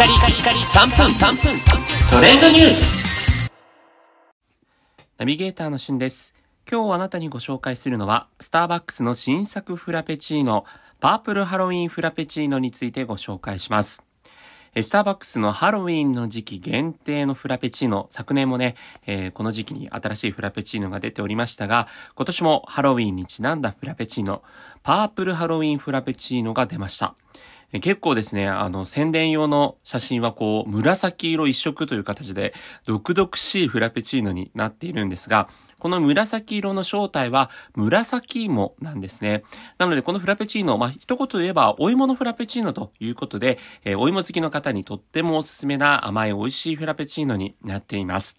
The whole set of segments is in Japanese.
カリカリカリ3分3分トレンドニュースナビゲーターのしゅんです。今日あなたにご紹介するのは、スターバックスの新作フラペチーノ、パープルハロウィンフラペチーノについてご紹介します。えスターバックスのハロウィンの時期限定のフラペチーノ、昨年もね、えーこの時期に新しいフラペチーノが出ておりましたが、今年もハロウィンにちなんだフラペチーノ、パープルハロウィンフラペチーノが出ました。結構ですね、あの、宣伝用の写真はこう、紫色一色という形で、毒々しいフラペチーノになっているんですが、この紫色の正体は紫芋なんですね。なので、このフラペチーノ、まあ、一言で言えば、お芋のフラペチーノということで、えーお芋好きの方にとってもおすすめな甘い美味しいフラペチーノになっています。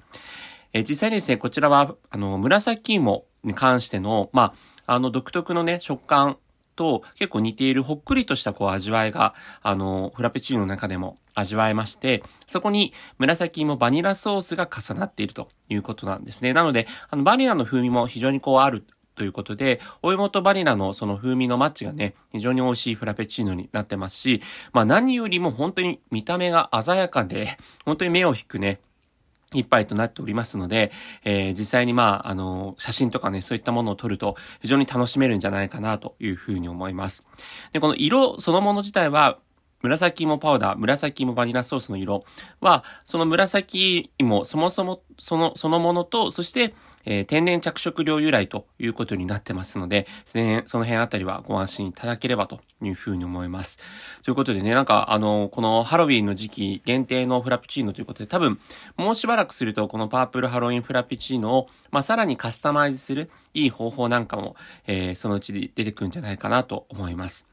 えー実際にですね、こちらは、あの、紫芋に関しての、まあ、あの、独特のね、食感と結構似ているほっくりとしたこう味わいが、あの、フラペチーノの中でも味わえまして、そこに紫芋バニラソースが重なっているということなんですね。なので、あの、バニラの風味も非常にこうあるということで、お芋とバニラのその風味のマッチがね、非常に美味しいフラペチーノになってますし、まあ何よりも本当に見た目が鮮やかで、本当に目を引くね、一杯となっておりますので、えー実際にまあ、あの、写真とかね、そういったものを撮ると非常に楽しめるんじゃないかなというふうに思います。で、この色そのもの自体は、紫芋パウダー、紫芋バニラソースの色は、その紫芋、そもそも、その、そのものと、そして、えー天然着色料由来ということになってますので、その辺その辺あたりはご安心いただければというふうに思います。ということでね、なんか、あの、このハロウィンの時期限定のフラペチーノということで、多分、もうしばらくすると、このパープルハロウィンフラペチーノを、まあ、さらにカスタマイズするいい方法なんかも、えーそのうちで出てくるんじゃないかなと思います。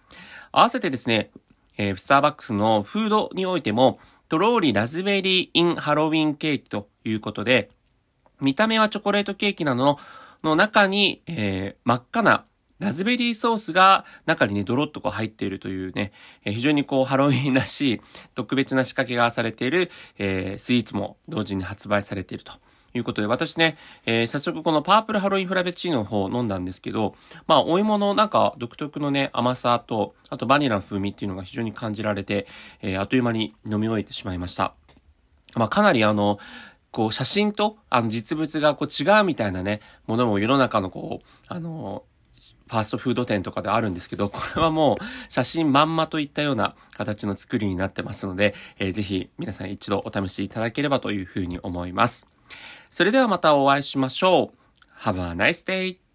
合わせてですね、えースターバックスのフードにおいても、トローリラズベリーインハロウィンケーキということで、見た目はチョコレートケーキなのの中に、えー真っ赤なラズベリーソースが中にね、ドロッとこう入っているというね、えー非常にこうハロウィンらしい特別な仕掛けがされている、えースイーツも同時に発売されていると。いうことで、私ね、えー早速このパープルハロウィンフラペチーノの方を飲んだんですけど、まあ、お芋のなんか独特のね、甘さと、あとバニラの風味っていうのが非常に感じられて、えーあっという間に飲み終えてしまいました。まあ、かなりあの、こう、写真と、あの、実物がこう違うみたいなね、ものも世の中のこう、あの、ファーストフード店とかであるんですけど、これはもう写真まんまといったような形の作りになってますので、えーぜひ皆さん一度お試しいただければというふうに思います。それではまたお会いしましょう。Have a nice day!